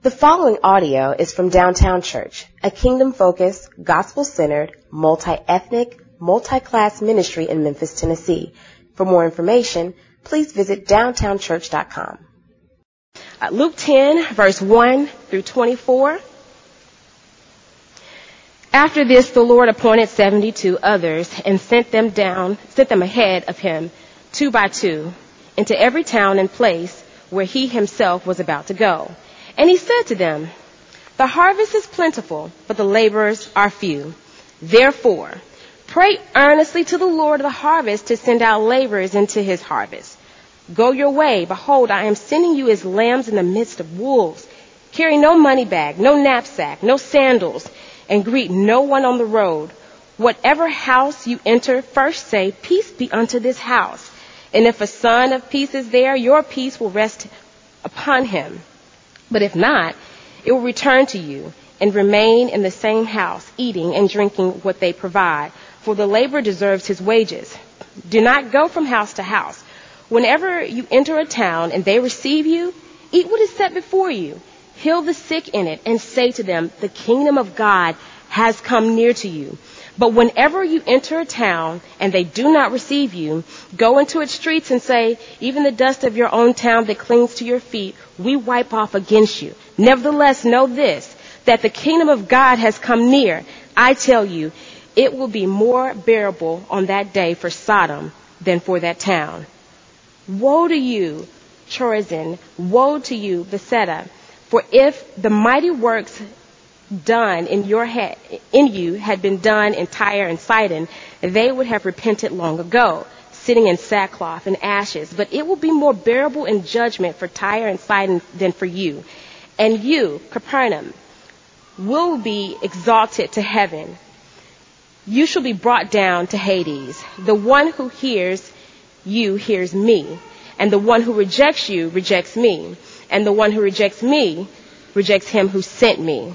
The following audio is from Downtown Church, a kingdom-focused, gospel-centered, multi-ethnic, multi-class ministry in Memphis, Tennessee. For more information, please visit downtownchurch.com. Uh, Luke 10, verse 1 through 24. After this, the Lord appointed 72 others and sent them down, sent them ahead of him, two by two, into every town and place where he himself was about to go. And he said to them, The harvest is plentiful, but the laborers are few. Therefore, pray earnestly to the Lord of the harvest to send out laborers into his harvest. Go your way. Behold, I am sending you as lambs in the midst of wolves. Carry no money bag, no knapsack, no sandals, and greet no one on the road. Whatever house you enter, first say, Peace be unto this house. And if a son of peace is there, your peace will rest upon him. But if not, it will return to you and remain in the same house, eating and drinking what they provide. For the laborer deserves his wages. Do not go from house to house. Whenever you enter a town and they receive you, eat what is set before you. Heal the sick in it and say to them, the kingdom of God has come near to you. But whenever you enter a town and they do not receive you, go into its streets and say, even the dust of your own town that clings to your feet, we wipe off against you. Nevertheless, know this, that the kingdom of God has come near. I tell you, it will be more bearable on that day for Sodom than for that town. Woe to you, Chorazin! Woe to you, Bethsaida! For if the mighty works done in your in you had been done in Tyre and Sidon, they would have repented long ago, sitting in sackcloth and ashes. But it will be more bearable in judgment for Tyre and Sidon than for you. And you, Capernaum, will be exalted to heaven. You shall be brought down to Hades. The one who hears you hears me. And the one who rejects you rejects me. And the one who rejects me rejects him who sent me.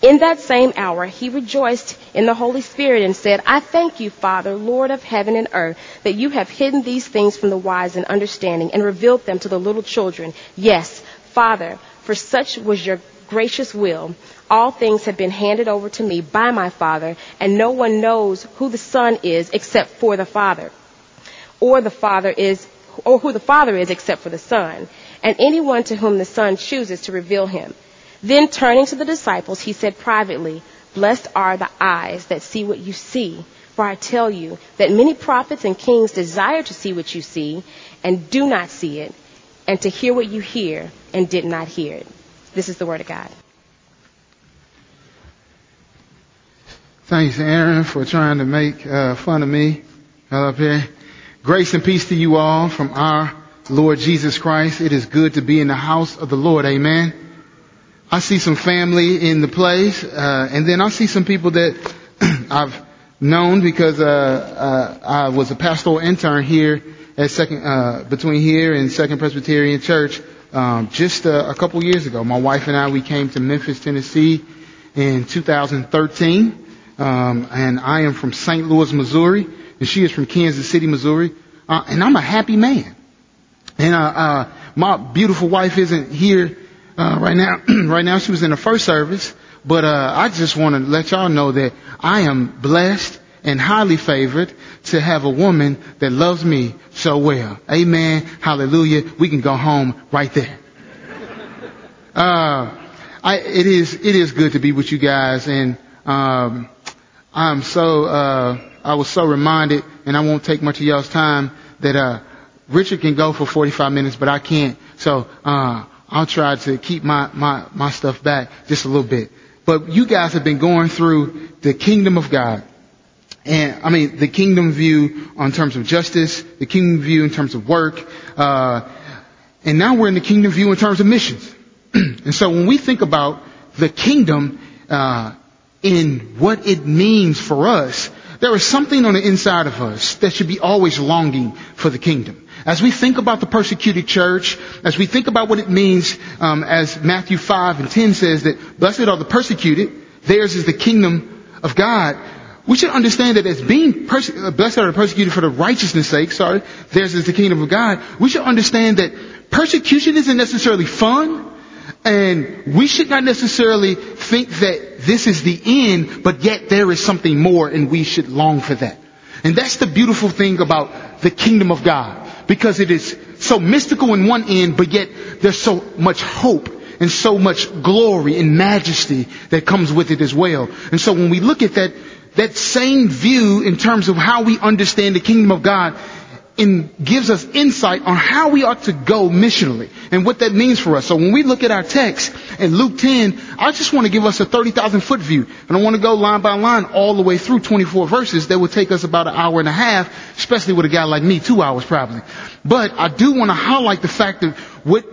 In that same hour, he rejoiced in the Holy Spirit and said, I thank you, Father, Lord of heaven and earth, that you have hidden these things from the wise and understanding and revealed them to the little children. Yes, Father, for such was your gracious will. All things have been handed over to me by my Father, and no one knows who the Son is except for the Father, or the Father is, or who the Father is except for the Son, and anyone to whom the Son chooses to reveal him. Then turning to the disciples, he said privately, Blessed are the eyes that see what you see. For I tell you that many prophets and kings desire to see what you see and do not see it, and to hear what you hear and did not hear it. This is the word of God. Thanks, Aaron, for trying to make uh, fun of me up here. Grace and peace to you all from our Lord Jesus Christ. It is good to be in the house of the Lord. Amen. I see some family in the place, uh, and then I see some people that I've known because uh, uh, I was a pastoral intern here at second uh, between here and Second Presbyterian Church um, just uh, a couple years ago. My wife and I we came to Memphis, Tennessee, in 2013, um, and I am from St. Louis, Missouri, and she is from Kansas City, Missouri, uh, and I'm a happy man. And my beautiful wife isn't here uh, right now, right now she was in the first service, but uh, I just want to let y'all know that I am blessed and highly favored to have a woman that loves me so well. Amen. Hallelujah. We can go home right there. Uh, I, it is, it is good to be with you guys and, um, I'm so, uh, I was so reminded and I won't take much of y'all's time that, uh, Richard can go for 45 minutes, but I can't. So, uh, I'll try to keep my, my, my stuff back just a little bit. But you guys have been going through the kingdom of God. And I mean, the kingdom view on terms of justice, the kingdom view in terms of work, uh, and now we're in the kingdom view in terms of missions. and so when we think about the kingdom, uh, in what it means for us, there is something on the inside of us that should be always longing for the kingdom. As we think about the persecuted church, as we think about what it means, um, as Matthew 5 and 10 says that blessed are the persecuted, theirs is the kingdom of God. We should understand that as being perse- uh, blessed are the persecuted for the righteousness sake, sorry, theirs is the kingdom of God. We should understand that persecution isn't necessarily fun, and we should not necessarily think that this is the end, but yet there is something more and we should long for that. And that's the beautiful thing about the kingdom of God. Because it is so mystical in one end, but yet there's so much hope and so much glory and majesty that comes with it as well. And so when we look at that, that same view in terms of how we understand the kingdom of God, and gives us insight on how we ought to go missionally and what that means for us. So when we look at our text in Luke 10, I just want to give us a 30,000 foot view. And I want to go line by line all the way through 24 verses that would take us about an hour and a half, especially with a guy like me, two hours probably. But I do want to highlight the fact that what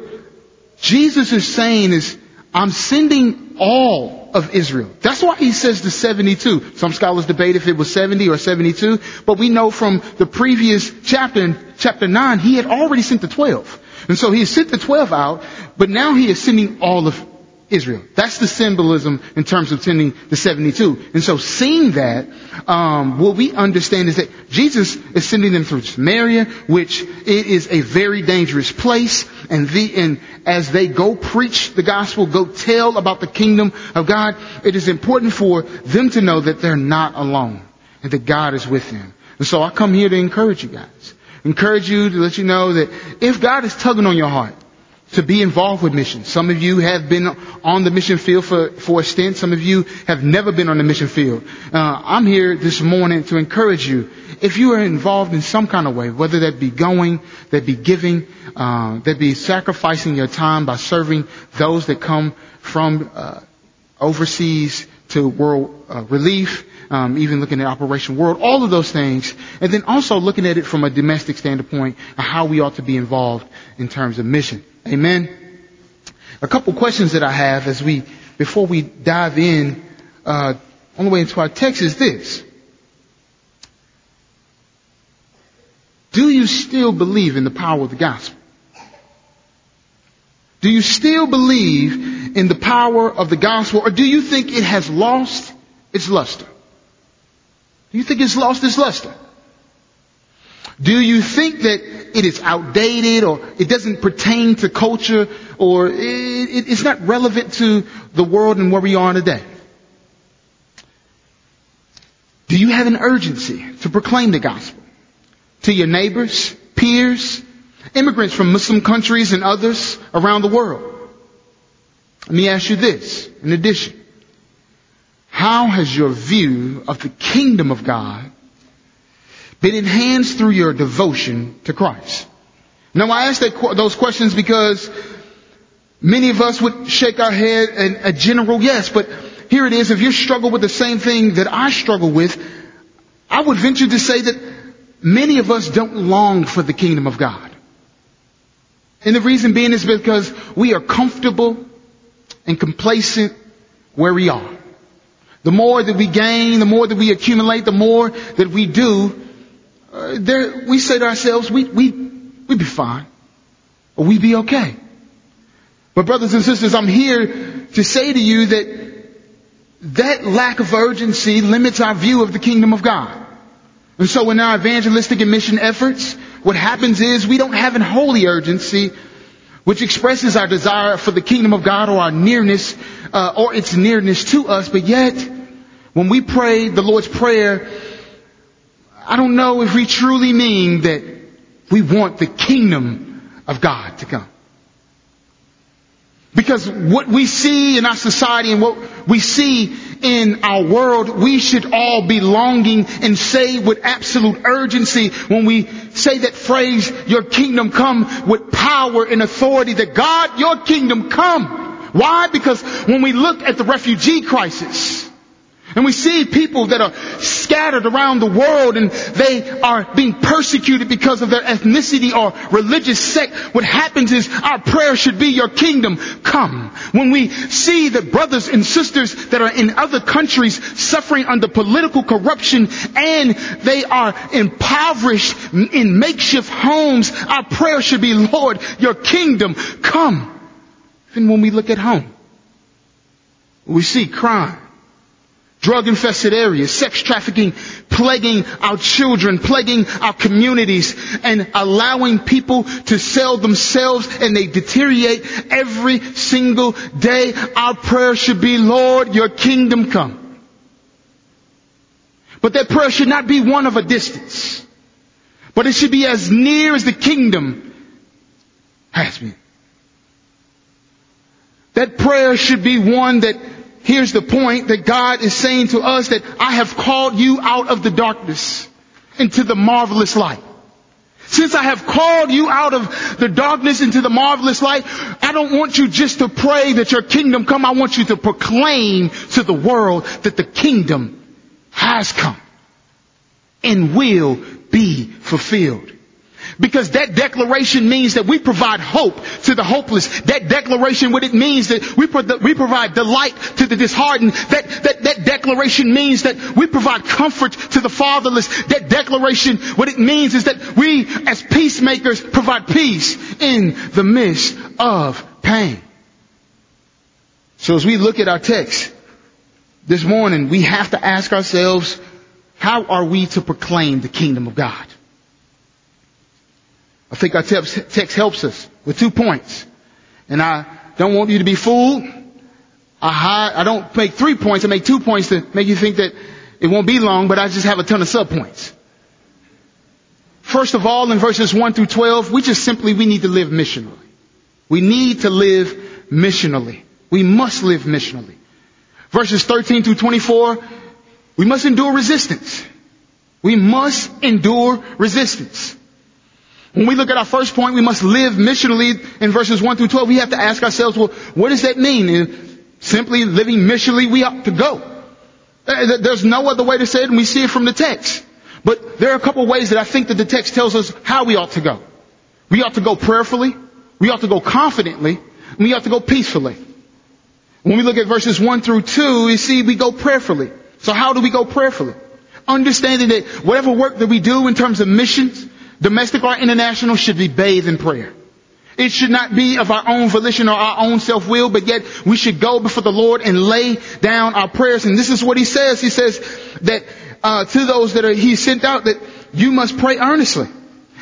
Jesus is saying is, I'm sending all of Israel. That's why he says the 72. Some scholars debate if it was 70 or 72, but we know from the previous chapter, chapter 9, he had already sent the 12. And so he sent the 12 out, but now he is sending all of Israel. That's the symbolism in terms of sending the 72. And so seeing that, um, what we understand is that Jesus is sending them through Samaria, which it is a very dangerous place. And the, and as they go preach the gospel, go tell about the kingdom of God, it is important for them to know that they're not alone and that God is with them. And so I come here to encourage you guys. Encourage you to let you know that if God is tugging on your heart, to be involved with missions. Some of you have been on the mission field for, for a stint. Some of you have never been on the mission field. Uh, I'm here this morning to encourage you. If you are involved in some kind of way, whether that be going, that be giving, uh, that be sacrificing your time by serving those that come from uh, overseas to world uh, relief, um, even looking at Operation World, all of those things, and then also looking at it from a domestic standpoint, how we ought to be involved in terms of mission. Amen. A couple questions that I have as we, before we dive in, uh, on the way into our text is this. Do you still believe in the power of the gospel? Do you still believe in the power of the gospel or do you think it has lost its luster? Do you think it's lost its luster? Do you think that it is outdated or it doesn't pertain to culture or it, it, it's not relevant to the world and where we are today? Do you have an urgency to proclaim the gospel to your neighbors, peers, immigrants from Muslim countries and others around the world? Let me ask you this in addition. How has your view of the kingdom of God been enhanced through your devotion to Christ? Now I ask that, those questions because many of us would shake our head and a general yes, but here it is. If you struggle with the same thing that I struggle with, I would venture to say that many of us don't long for the kingdom of God. And the reason being is because we are comfortable and complacent where we are. The more that we gain, the more that we accumulate, the more that we do, uh, there, we say to ourselves, we, we, we'd be fine. Or we'd be okay. But brothers and sisters, I'm here to say to you that that lack of urgency limits our view of the kingdom of God. And so in our evangelistic and mission efforts, what happens is we don't have an holy urgency which expresses our desire for the kingdom of God or our nearness, uh, or its nearness to us, but yet, when we pray the Lord's Prayer, I don't know if we truly mean that we want the kingdom of God to come. Because what we see in our society and what we see in our world, we should all be longing and say with absolute urgency when we say that phrase, your kingdom come with power and authority that God, your kingdom come. Why? Because when we look at the refugee crisis, And we see people that are scattered around the world and they are being persecuted because of their ethnicity or religious sect. What happens is our prayer should be your kingdom come. When we see the brothers and sisters that are in other countries suffering under political corruption and they are impoverished in makeshift homes, our prayer should be, Lord, your kingdom come. And when we look at home, we see crime drug infested areas, sex trafficking, plaguing our children, plaguing our communities, and allowing people to sell themselves and they deteriorate every single day. Our prayer should be, Lord, your kingdom come. But that prayer should not be one of a distance, but it should be as near as the kingdom has been. That prayer should be one that Here's the point that God is saying to us that I have called you out of the darkness into the marvelous light. Since I have called you out of the darkness into the marvelous light, I don't want you just to pray that your kingdom come. I want you to proclaim to the world that the kingdom has come and will be fulfilled. Because that declaration means that we provide hope to the hopeless. That declaration, what it means that we, pro- we provide delight to the disheartened. That, that, that declaration means that we provide comfort to the fatherless. That declaration, what it means is that we as peacemakers provide peace in the midst of pain. So as we look at our text this morning, we have to ask ourselves, how are we to proclaim the kingdom of God? I think our text helps us with two points. And I don't want you to be fooled. I, hide, I don't make three points. I make two points to make you think that it won't be long, but I just have a ton of subpoints. First of all, in verses 1 through 12, we just simply, we need to live missionally. We need to live missionally. We must live missionally. Verses 13 through 24, we must endure resistance. We must endure resistance. When we look at our first point, we must live missionally in verses 1 through 12. We have to ask ourselves, well, what does that mean? And simply living missionally, we ought to go. There's no other way to say it, and we see it from the text. But there are a couple ways that I think that the text tells us how we ought to go. We ought to go prayerfully, we ought to go confidently, and we ought to go peacefully. When we look at verses 1 through 2, you see we go prayerfully. So how do we go prayerfully? Understanding that whatever work that we do in terms of missions, Domestic or international should be bathed in prayer. It should not be of our own volition or our own self-will, but yet we should go before the Lord and lay down our prayers. And this is what he says. He says that uh, to those that are, he sent out that you must pray earnestly.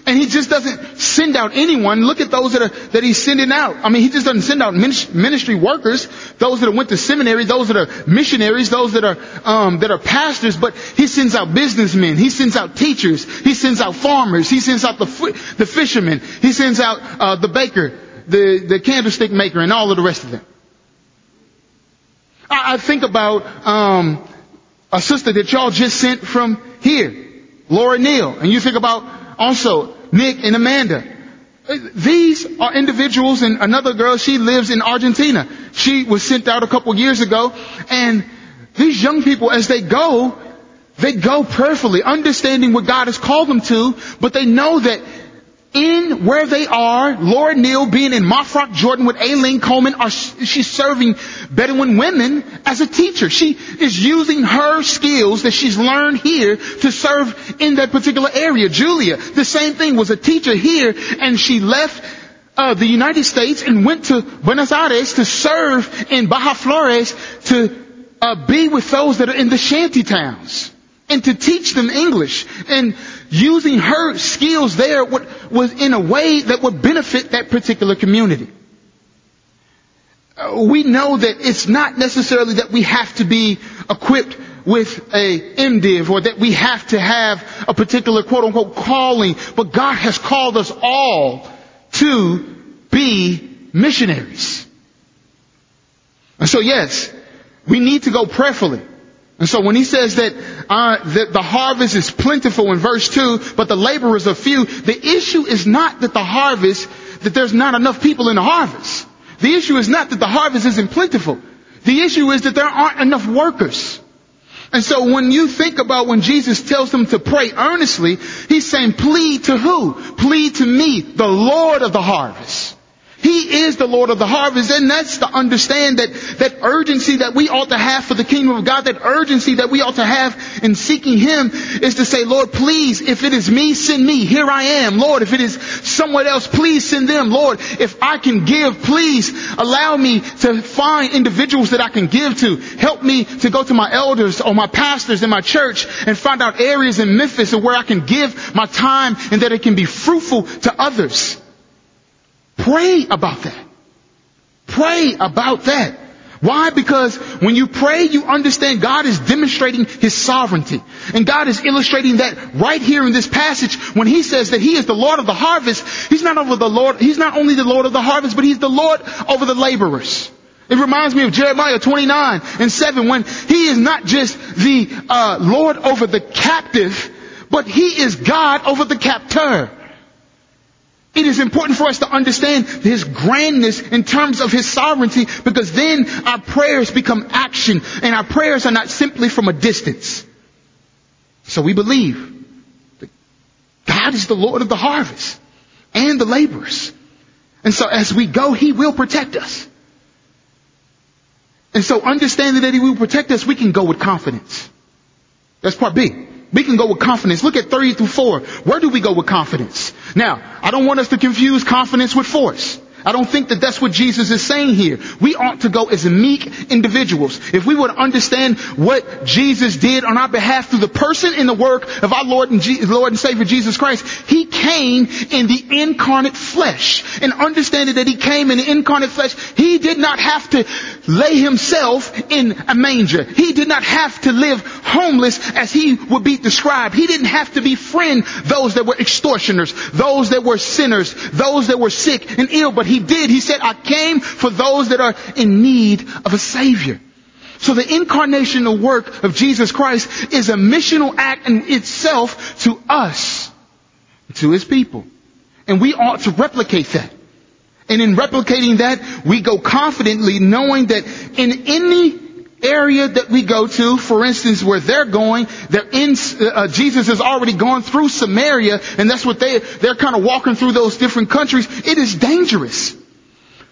And he just doesn't send out anyone. Look at those that are, that he's sending out. I mean, he just doesn't send out ministry workers, those that went to seminary, those that are missionaries, those that are, um, that are pastors, but he sends out businessmen. He sends out teachers. He sends out farmers. He sends out the, the fishermen. He sends out, uh, the baker, the, the candlestick maker, and all of the rest of them. I, I think about, um, a sister that y'all just sent from here, Laura Neal, and you think about also Nick and Amanda. These are individuals and another girl, she lives in Argentina. She was sent out a couple years ago and these young people as they go, they go prayerfully, understanding what God has called them to, but they know that in where they are, Laura Neal being in Mafraq, Jordan with Aileen Coleman, are, she's serving Bedouin women as a teacher. She is using her skills that she's learned here to serve in that particular area. Julia, the same thing, was a teacher here and she left uh, the United States and went to Buenos Aires to serve in Bajo Flores to uh, be with those that are in the shanty towns and to teach them English and using her skills there was in a way that would benefit that particular community. Uh, we know that it's not necessarily that we have to be equipped with a MDiv or that we have to have a particular quote unquote calling, but God has called us all to be missionaries. And so yes, we need to go prayerfully. And so when he says that, uh, that the harvest is plentiful in verse 2, but the laborers are few, the issue is not that the harvest, that there's not enough people in the harvest. The issue is not that the harvest isn't plentiful. The issue is that there aren't enough workers. And so when you think about when Jesus tells them to pray earnestly, he's saying plead to who? Plead to me, the Lord of the harvest. He is the Lord of the harvest, and that's to understand that, that urgency that we ought to have for the kingdom of God, that urgency that we ought to have in seeking Him is to say, Lord, please, if it is me, send me. Here I am. Lord, if it is someone else, please send them. Lord, if I can give, please allow me to find individuals that I can give to. Help me to go to my elders or my pastors in my church and find out areas in Memphis where I can give my time and that it can be fruitful to others. Pray about that. Pray about that. Why? Because when you pray, you understand God is demonstrating His sovereignty. And God is illustrating that right here in this passage when He says that He is the Lord of the harvest. He's not over the Lord, He's not only the Lord of the harvest, but He's the Lord over the laborers. It reminds me of Jeremiah 29 and 7 when He is not just the uh, Lord over the captive, but He is God over the captor. It is important for us to understand His grandness in terms of His sovereignty because then our prayers become action and our prayers are not simply from a distance. So we believe that God is the Lord of the harvest and the laborers. And so as we go, He will protect us. And so understanding that He will protect us, we can go with confidence. That's part B. We can go with confidence. Look at 30 through 4. Where do we go with confidence? Now, I don't want us to confuse confidence with force. I don't think that that's what Jesus is saying here. We ought to go as meek individuals. If we would understand what Jesus did on our behalf through the person and the work of our Lord and, Je- Lord and Savior Jesus Christ, He came in the incarnate flesh. And understanding that He came in the incarnate flesh, He did not have to lay Himself in a manger. He did not have to live homeless as He would be described. He didn't have to befriend those that were extortioners, those that were sinners, those that were sick and ill, but he did. He said, I came for those that are in need of a savior. So the incarnational work of Jesus Christ is a missional act in itself to us, to his people. And we ought to replicate that. And in replicating that, we go confidently knowing that in any area that we go to, for instance, where they're going, they're in, uh, Jesus has already gone through Samaria, and that's what they, they're kind of walking through those different countries. It is dangerous.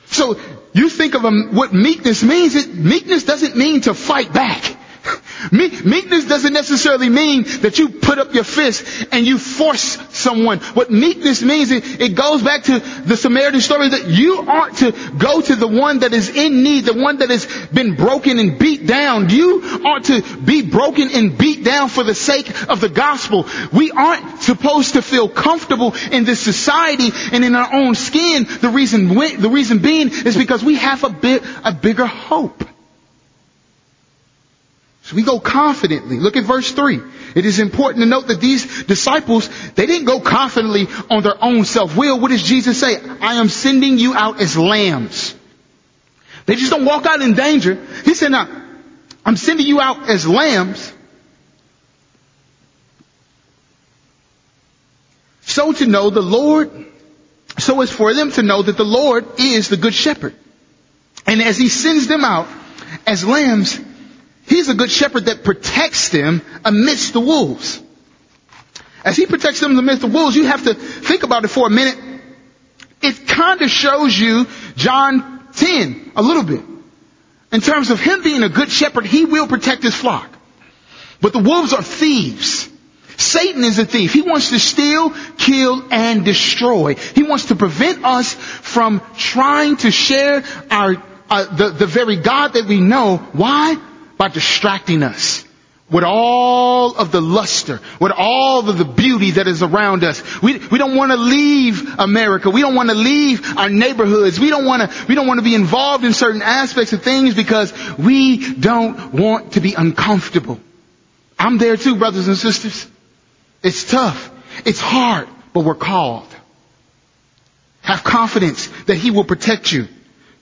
So, you think of a, what meekness means, it, meekness doesn't mean to fight back. Meekness doesn't necessarily mean that you put up your fist and you force someone. What meekness means, it, it goes back to the Samaritan story that you ought to go to the one that is in need, the one that has been broken and beat down. You ought to be broken and beat down for the sake of the gospel. We aren't supposed to feel comfortable in this society and in our own skin. The reason, the reason being is because we have a bit, a bigger hope. So we go confidently. Look at verse 3. It is important to note that these disciples, they didn't go confidently on their own self-will. What does Jesus say? I am sending you out as lambs. They just don't walk out in danger. He said, now, I'm sending you out as lambs. So to know the Lord, so as for them to know that the Lord is the good shepherd. And as he sends them out as lambs, He's a good shepherd that protects them amidst the wolves. As he protects them amidst the wolves, you have to think about it for a minute. It kind of shows you John 10 a little bit. In terms of him being a good shepherd, he will protect his flock. But the wolves are thieves. Satan is a thief. He wants to steal, kill, and destroy. He wants to prevent us from trying to share our, uh, the, the very God that we know. Why? By distracting us with all of the luster, with all of the beauty that is around us. We, we don't want to leave America. We don't want to leave our neighborhoods. We don't want to, we don't want to be involved in certain aspects of things because we don't want to be uncomfortable. I'm there too, brothers and sisters. It's tough. It's hard, but we're called. Have confidence that He will protect you.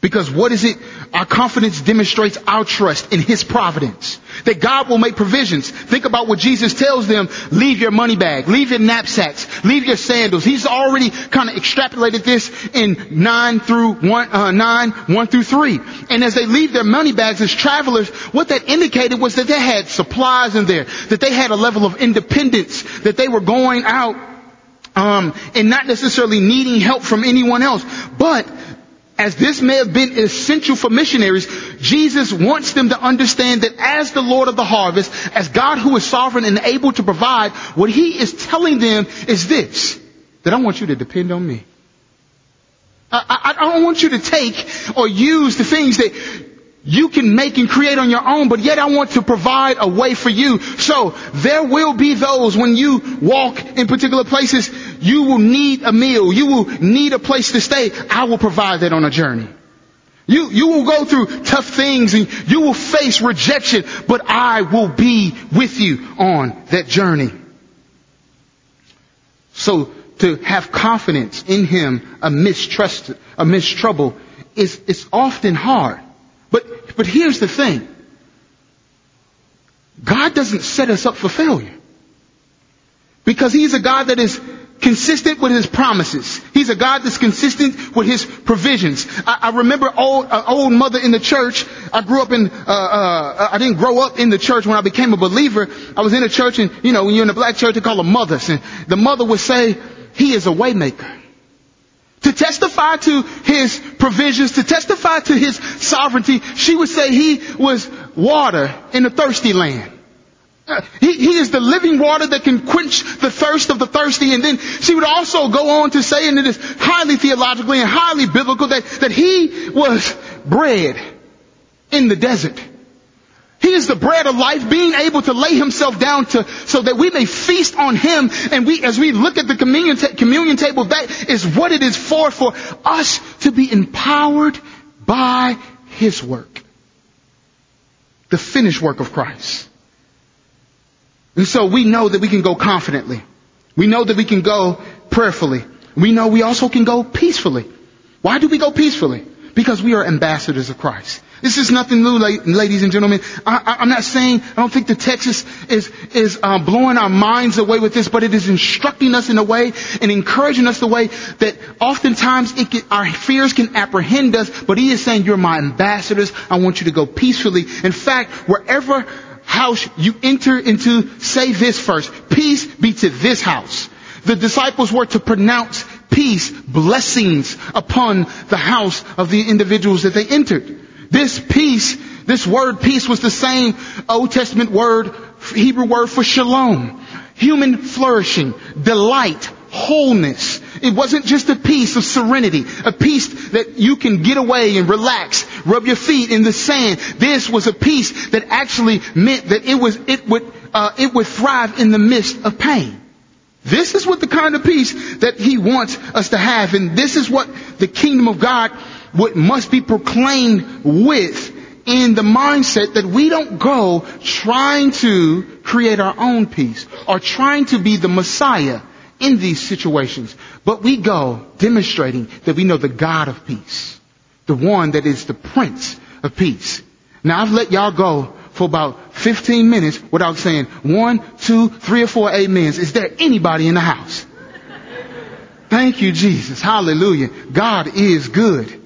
Because what is it? Our confidence demonstrates our trust in His providence. That God will make provisions. Think about what Jesus tells them. Leave your money bag. Leave your knapsacks. Leave your sandals. He's already kind of extrapolated this in 9 through 1, uh, 9, 1 through 3. And as they leave their money bags as travelers, what that indicated was that they had supplies in there. That they had a level of independence. That they were going out um, and not necessarily needing help from anyone else. But as this may have been essential for missionaries, Jesus wants them to understand that as the Lord of the harvest, as God who is sovereign and able to provide, what He is telling them is this, that I want you to depend on me. I, I, I don't want you to take or use the things that you can make and create on your own, but yet I want to provide a way for you. So there will be those when you walk in particular places, you will need a meal, you will need a place to stay. I will provide that on a journey. You, you will go through tough things and you will face rejection, but I will be with you on that journey. So to have confidence in Him amidst trust, amidst trouble is, is often hard. But, but here's the thing. God doesn't set us up for failure. Because He's a God that is consistent with His promises. He's a God that's consistent with His provisions. I, I remember old, old mother in the church. I grew up in, uh, uh, I didn't grow up in the church when I became a believer. I was in a church and, you know, when you're in a black church, they call them mothers. And the mother would say, He is a waymaker to testify to his provisions, to testify to his sovereignty, she would say he was water in a thirsty land. Uh, he, he, is the living water that can quench the thirst of the thirsty. And then she would also go on to say, and it is highly theologically and highly biblical, that, that he was bread in the desert. He is the bread of life, being able to lay himself down to, so that we may feast on him. And we, as we look at the communion, ta- communion table, that is what it is for, for us to be empowered by his work. The finished work of Christ. And so we know that we can go confidently. We know that we can go prayerfully. We know we also can go peacefully. Why do we go peacefully? Because we are ambassadors of Christ. This is nothing new, ladies and gentlemen. I, am not saying, I don't think the text is, is, is uh, blowing our minds away with this, but it is instructing us in a way and encouraging us the way that oftentimes can, our fears can apprehend us, but he is saying, you're my ambassadors. I want you to go peacefully. In fact, wherever house you enter into, say this first, peace be to this house. The disciples were to pronounce peace, blessings upon the house of the individuals that they entered. This peace, this word peace was the same Old Testament word, Hebrew word for shalom. Human flourishing, delight, wholeness. It wasn't just a peace of serenity, a peace that you can get away and relax, rub your feet in the sand. This was a peace that actually meant that it was, it would, uh, it would thrive in the midst of pain. This is what the kind of peace that he wants us to have, and this is what the kingdom of God what must be proclaimed with in the mindset that we don't go trying to create our own peace or trying to be the Messiah in these situations, but we go demonstrating that we know the God of peace, the one that is the Prince of Peace. Now I've let y'all go for about 15 minutes without saying one, two, three or four amens. Is there anybody in the house? Thank you, Jesus. Hallelujah. God is good.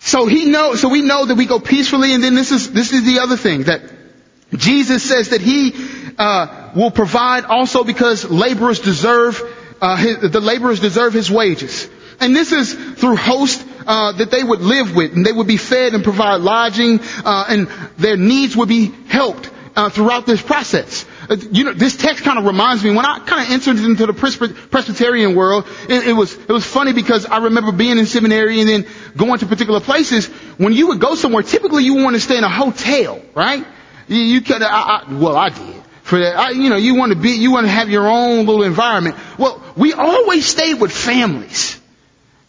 So he knows, so we know that we go peacefully and then this is, this is the other thing that Jesus says that he, uh, will provide also because laborers deserve, uh, his, the laborers deserve his wages. And this is through hosts uh, that they would live with, and they would be fed and provide lodging, uh, and their needs would be helped uh, throughout this process. Uh, you know, this text kind of reminds me when I kind of entered into the Presbyterian world. It, it, was it was funny because I remember being in seminary and then going to particular places. When you would go somewhere, typically you want to stay in a hotel, right? You, you could, I, I, well, I did. For that, I, you know, you want to be, you want to have your own little environment. Well, we always stayed with families,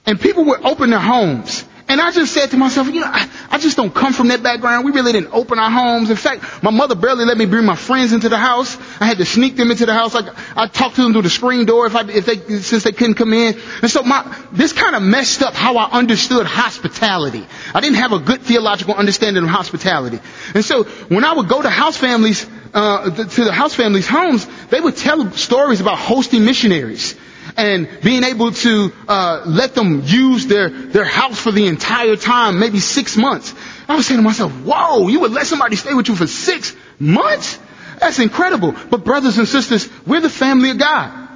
and people would open their homes And I just said to myself, you know, I, I, just don't come from that background. We really didn't open our homes. In fact, my mother barely let me bring my friends into the house. I had to sneak them into the house. I, I talked to them through the screen door if I, if they, since they couldn't come in. And so my, this kind of messed up how I understood hospitality. I didn't have a good theological understanding of hospitality. And so when I would go to house families, uh, to the house families' homes, they would tell stories about hosting missionaries and being able to uh, let them use their their house for the entire time, maybe six months. I was saying to myself, "Whoa, you would let somebody stay with you for six months? That's incredible." But brothers and sisters, we're the family of God.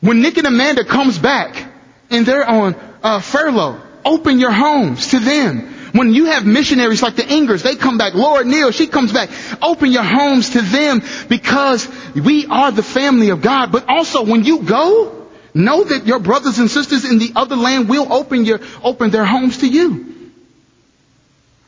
When Nick and Amanda comes back and they're on uh, furlough, open your homes to them. When you have missionaries like the Ingers, they come back. Laura Neal, she comes back. Open your homes to them because we are the family of God. But also when you go, know that your brothers and sisters in the other land will open your, open their homes to you.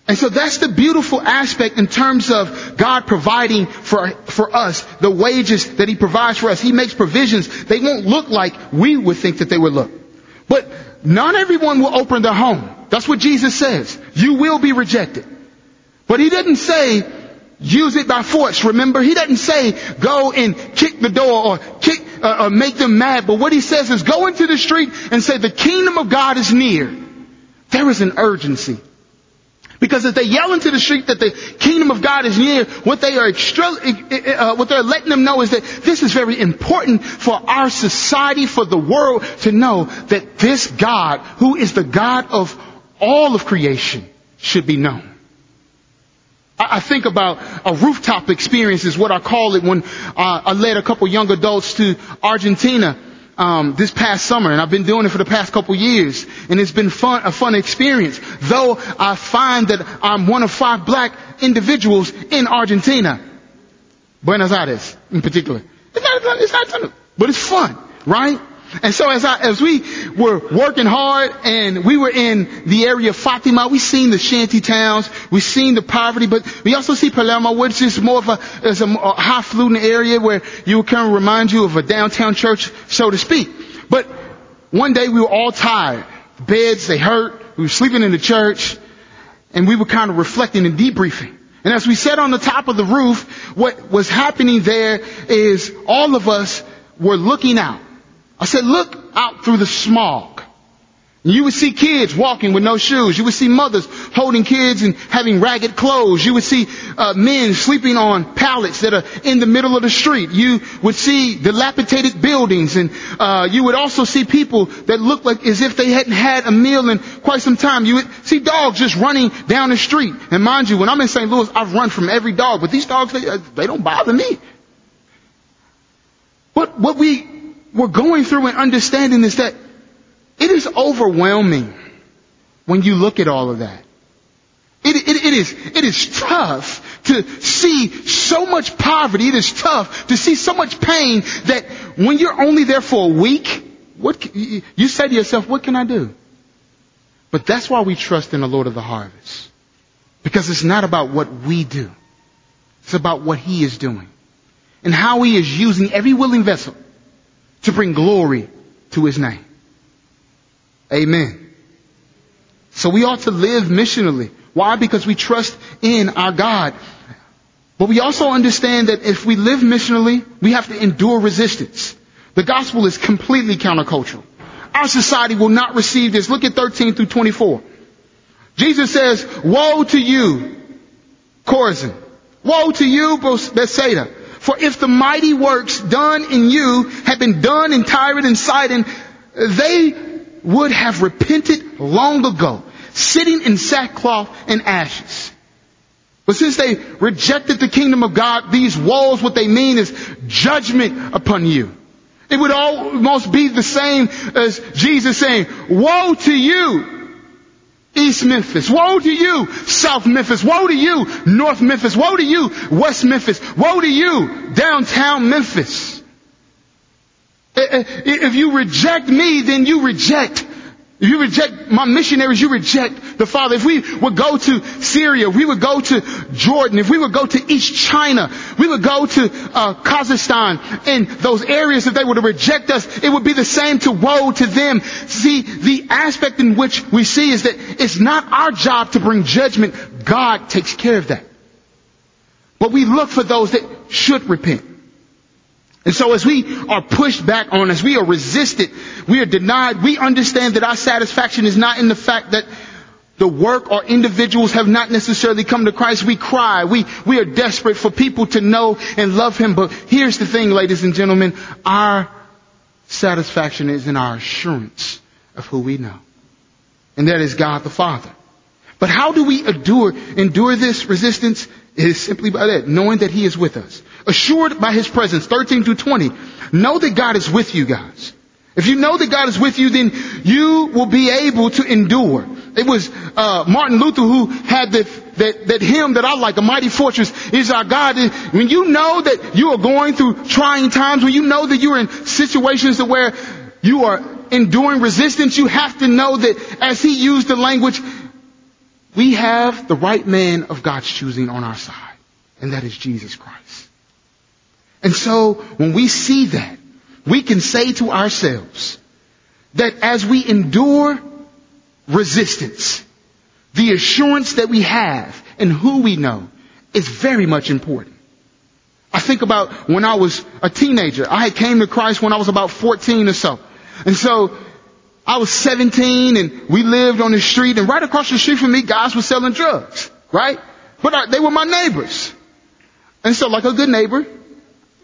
And so that's the beautiful aspect in terms of God providing for, for us the wages that He provides for us. He makes provisions. They won't look like we would think that they would look. But not everyone will open their home. That's what Jesus says. You will be rejected. But he didn't say, use it by force. Remember, he doesn't say, go and kick the door or kick, uh, or make them mad. But what he says is, go into the street and say, the kingdom of God is near. There is an urgency. Because if they yell into the street that the kingdom of God is near, what they are extra, uh, what they're letting them know is that this is very important for our society, for the world to know that this God, who is the God of all of creation should be known. I think about a rooftop experience is what I call it when uh, I led a couple young adults to Argentina um, this past summer, and I've been doing it for the past couple years, and it's been fun, a fun experience. Though I find that I'm one of five black individuals in Argentina, Buenos Aires in particular. It's not, it's not, but it's fun, right? And so as I, as we were working hard and we were in the area of Fatima, we seen the shanty towns, we seen the poverty, but we also see Palermo, which is more of a, is a, a high-fluting area where you of remind you of a downtown church, so to speak. But one day we were all tired. Beds, they hurt. We were sleeping in the church and we were kind of reflecting and debriefing. And as we sat on the top of the roof, what was happening there is all of us were looking out. I said, look out through the smog. You would see kids walking with no shoes. You would see mothers holding kids and having ragged clothes. You would see uh, men sleeping on pallets that are in the middle of the street. You would see dilapidated buildings, and uh, you would also see people that looked like as if they hadn't had a meal in quite some time. You would see dogs just running down the street. And mind you, when I'm in St. Louis, I've run from every dog, but these dogs they, uh, they don't bother me. But what we we're going through and understanding is that it is overwhelming when you look at all of that. It, it, it is, it is tough to see so much poverty. It is tough to see so much pain that when you're only there for a week, what, you say to yourself, what can I do? But that's why we trust in the Lord of the harvest. Because it's not about what we do. It's about what He is doing. And how He is using every willing vessel to bring glory to his name. Amen. So we ought to live missionally. Why? Because we trust in our God. But we also understand that if we live missionally, we have to endure resistance. The gospel is completely countercultural. Our society will not receive this. Look at 13 through 24. Jesus says, woe to you, Chorazin. Woe to you, Bethsaida. For if the mighty works done in you had been done in Tyre and Sidon, they would have repented long ago, sitting in sackcloth and ashes. But since they rejected the kingdom of God, these walls, what they mean is judgment upon you. It would almost be the same as Jesus saying, woe to you, East Memphis. Woe to you, South Memphis. Woe to you, North Memphis. Woe to you, West Memphis. Woe to you, downtown Memphis. If you reject me, then you reject. If you reject my missionaries, you reject the Father. If we would go to Syria, we would go to Jordan, if we would go to East China, we would go to uh, Kazakhstan, and those areas, if they were to reject us, it would be the same to woe to them. See, the aspect in which we see is that it's not our job to bring judgment. God takes care of that. But we look for those that should repent. And so as we are pushed back on, as we are resisted, we are denied, we understand that our satisfaction is not in the fact that the work or individuals have not necessarily come to Christ. We cry. We, we are desperate for people to know and love Him. But here's the thing, ladies and gentlemen. Our satisfaction is in our assurance of who we know. And that is God the Father. But how do we endure, endure this resistance? It is simply by that, knowing that He is with us. Assured by His presence, 13 through 20. Know that God is with you guys. If you know that God is with you, then you will be able to endure. It was uh, Martin Luther who had the, that, that hymn that I like, A Mighty Fortress is Our God. And when you know that you are going through trying times, when you know that you're in situations where you are enduring resistance, you have to know that as he used the language, we have the right man of God's choosing on our side, and that is Jesus Christ. And so when we see that, we can say to ourselves that as we endure resistance, the assurance that we have and who we know is very much important. I think about when I was a teenager. I had came to Christ when I was about 14 or so. And so I was 17 and we lived on the street and right across the street from me, guys were selling drugs, right? But I, they were my neighbors. And so like a good neighbor,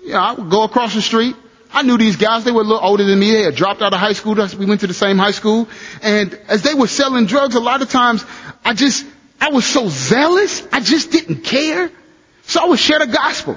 you know, I would go across the street. I knew these guys. They were a little older than me. They had dropped out of high school. We went to the same high school. And as they were selling drugs, a lot of times I just, I was so zealous. I just didn't care. So I would share the gospel.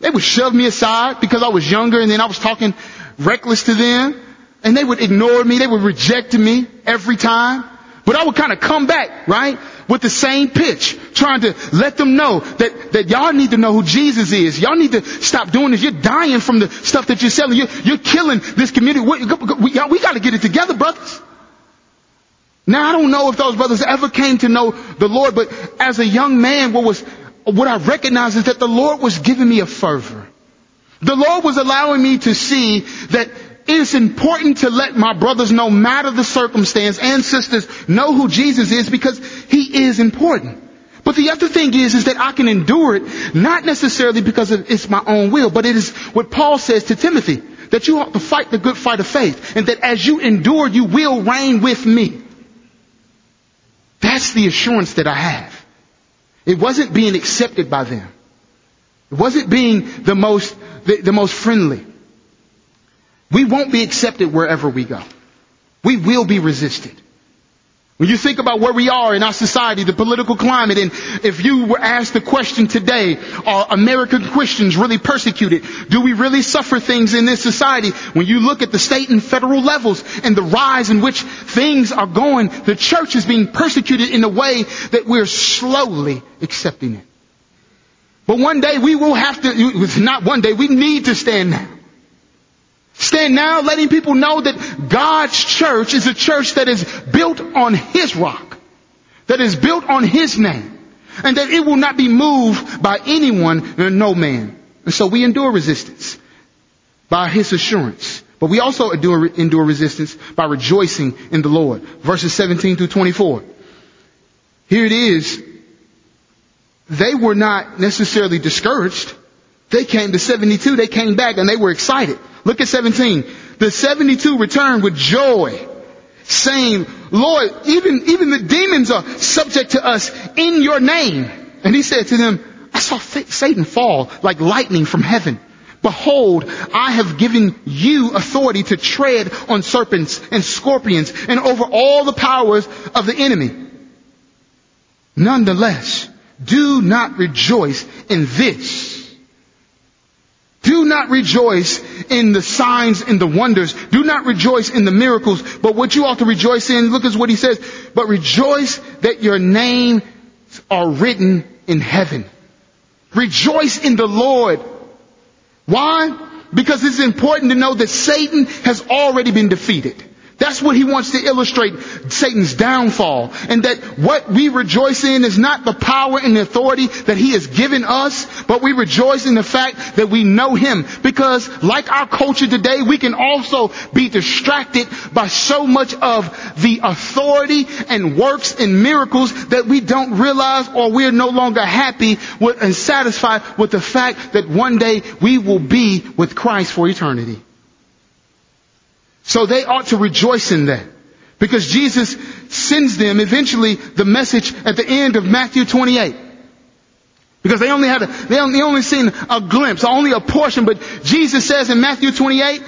They would shove me aside because I was younger and then I was talking reckless to them. And they would ignore me. They would reject me every time. But I would kind of come back, right? With the same pitch, trying to let them know that, that y'all need to know who Jesus is. Y'all need to stop doing this. You're dying from the stuff that you're selling. You're, you're killing this community. We, we, we got to get it together, brothers. Now I don't know if those brothers ever came to know the Lord, but as a young man, what was, what I recognized is that the Lord was giving me a fervor. The Lord was allowing me to see that it's important to let my brothers, no matter the circumstance and sisters, know who Jesus is because he is important. But the other thing is, is that I can endure it, not necessarily because it's my own will, but it is what Paul says to Timothy, that you ought to fight the good fight of faith, and that as you endure, you will reign with me. That's the assurance that I have. It wasn't being accepted by them. It wasn't being the most, the, the most friendly. We won't be accepted wherever we go. We will be resisted. When you think about where we are in our society, the political climate, and if you were asked the question today, are American Christians really persecuted? Do we really suffer things in this society? When you look at the state and federal levels and the rise in which things are going, the church is being persecuted in a way that we're slowly accepting it. But one day we will have to, not one day, we need to stand now. Stand now letting people know that God's church is a church that is built on His rock, that is built on His name, and that it will not be moved by anyone and no man. And so we endure resistance by His assurance. But we also endure, endure resistance by rejoicing in the Lord. Verses 17 through 24. Here it is. They were not necessarily discouraged. They came to 72, they came back and they were excited. Look at 17. The 72 returned with joy, saying, Lord, even, even the demons are subject to us in your name. And he said to them, I saw Satan fall like lightning from heaven. Behold, I have given you authority to tread on serpents and scorpions and over all the powers of the enemy. Nonetheless, do not rejoice in this do not rejoice in the signs and the wonders. Do not rejoice in the miracles. But what you ought to rejoice in, look at what he says, but rejoice that your names are written in heaven. Rejoice in the Lord. Why? Because it's important to know that Satan has already been defeated. That's what he wants to illustrate Satan's downfall. And that what we rejoice in is not the power and the authority that he has given us, but we rejoice in the fact that we know him. Because like our culture today, we can also be distracted by so much of the authority and works and miracles that we don't realize or we're no longer happy with and satisfied with the fact that one day we will be with Christ for eternity. So they ought to rejoice in that. Because Jesus sends them eventually the message at the end of Matthew 28. Because they only had a, they only, seen a glimpse, only a portion, but Jesus says in Matthew 28,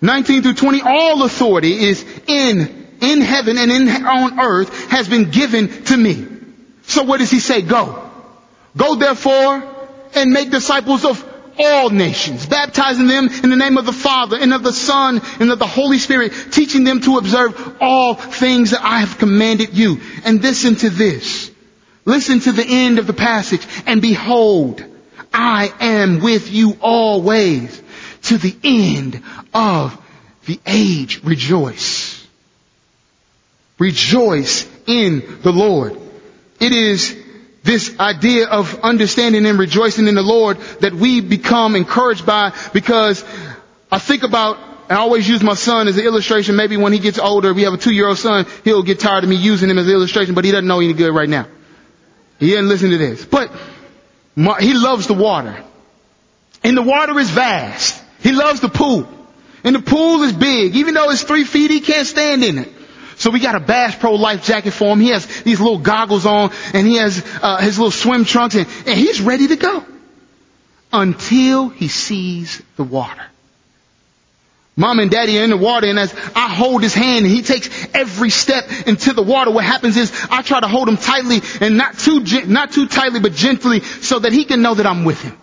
19 through 20, all authority is in, in heaven and in, on earth has been given to me. So what does he say? Go. Go therefore and make disciples of all nations, baptizing them in the name of the Father and of the Son and of the Holy Spirit, teaching them to observe all things that I have commanded you. And listen to this. Listen to the end of the passage. And behold, I am with you always to the end of the age. Rejoice. Rejoice in the Lord. It is this idea of understanding and rejoicing in the Lord that we become encouraged by because I think about I always use my son as an illustration. Maybe when he gets older, we have a two-year-old son, he'll get tired of me using him as an illustration, but he doesn't know any good right now. He didn't listen to this. But my, he loves the water. And the water is vast. He loves the pool. And the pool is big. Even though it's three feet, he can't stand in it. So we got a Bass Pro life jacket for him. He has these little goggles on and he has uh, his little swim trunks and, and he's ready to go until he sees the water. Mom and daddy are in the water and as I hold his hand and he takes every step into the water, what happens is I try to hold him tightly and not too, not too tightly but gently so that he can know that I'm with him.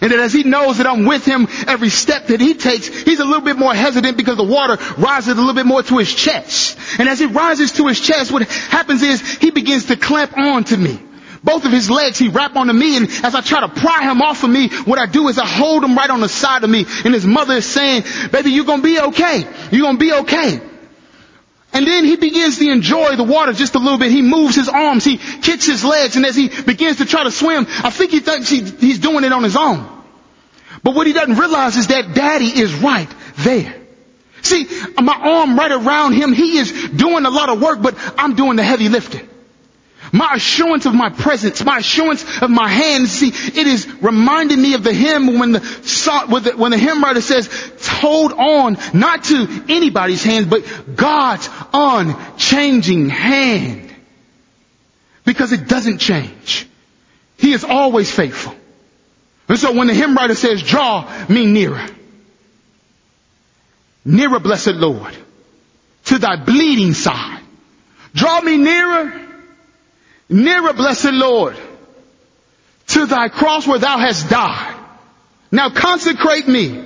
And that as he knows that I'm with him every step that he takes, he's a little bit more hesitant because the water rises a little bit more to his chest. And as it rises to his chest, what happens is he begins to clamp on to me. Both of his legs he wrap onto me and as I try to pry him off of me, what I do is I hold him right on the side of me and his mother is saying, baby, you're gonna be okay. You're gonna be okay. And then he begins to enjoy the water just a little bit. He moves his arms, he kicks his legs, and as he begins to try to swim, I think he thinks he, he's doing it on his own. But what he doesn't realize is that daddy is right there. See, my arm right around him, he is doing a lot of work, but I'm doing the heavy lifting. My assurance of my presence, my assurance of my hands, see, it is reminding me of the hymn when the, when the hymn writer says, hold on, not to anybody's hand, but God's unchanging hand. Because it doesn't change. He is always faithful. And so when the hymn writer says, draw me nearer, nearer blessed Lord, to thy bleeding side, draw me nearer Nearer, blessed Lord, to thy cross where thou hast died. Now consecrate me.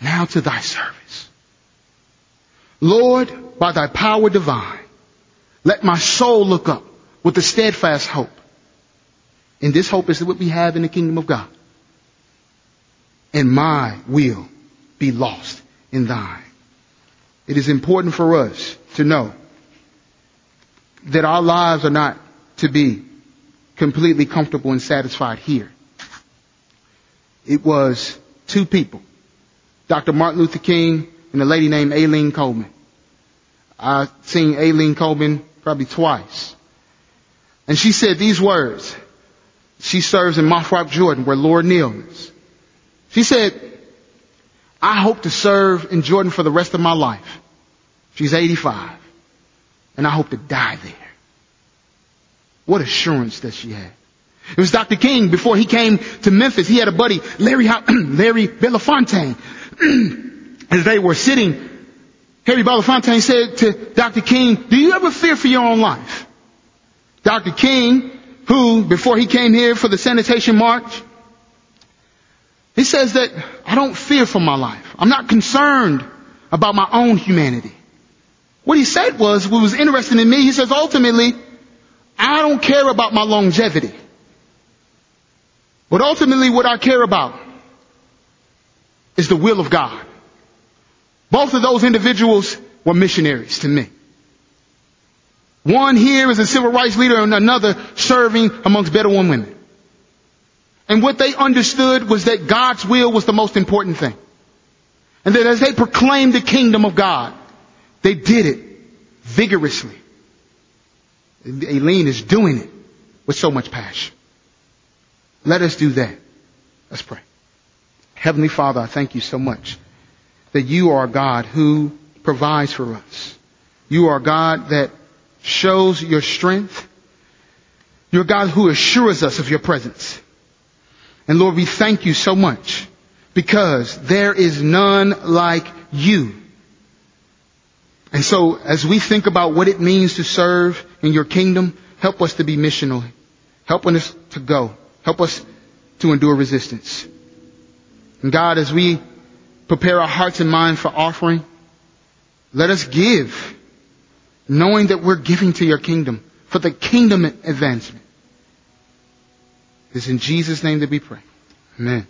Now to thy service. Lord, by thy power divine, let my soul look up with a steadfast hope. And this hope is what we have in the kingdom of God. And my will be lost in thine. It is important for us to know that our lives are not to be completely comfortable and satisfied here. It was two people, Dr. Martin Luther King and a lady named Aileen Coleman. I've seen Aileen Coleman probably twice. And she said these words. She serves in Mafraq, Jordan, where Laura Neal is. She said, I hope to serve in Jordan for the rest of my life. She's 85 and I hope to die there. What assurance does she have? It was Dr. King before he came to Memphis. He had a buddy, Larry, Larry Belafontaine. As they were sitting, Harry Belafontaine said to Dr. King, do you ever fear for your own life? Dr. King, who, before he came here for the sanitation march, he says that I don't fear for my life. I'm not concerned about my own humanity. What he said was, what was interesting to me, he says ultimately, I don't care about my longevity. But ultimately what I care about is the will of God. Both of those individuals were missionaries to me. One here is a civil rights leader and another serving amongst Bedouin women. And what they understood was that God's will was the most important thing. And that as they proclaimed the kingdom of God, they did it vigorously. Aileen is doing it with so much passion. Let us do that. Let's pray. Heavenly Father, I thank you so much that you are God who provides for us. You are God that shows your strength. You're God who assures us of your presence. And Lord, we thank you so much because there is none like you. And so as we think about what it means to serve in your kingdom, help us to be missional. Help us to go. Help us to endure resistance. And God, as we prepare our hearts and minds for offering, let us give, knowing that we're giving to your kingdom for the kingdom advancement. It's in Jesus' name that we pray. Amen.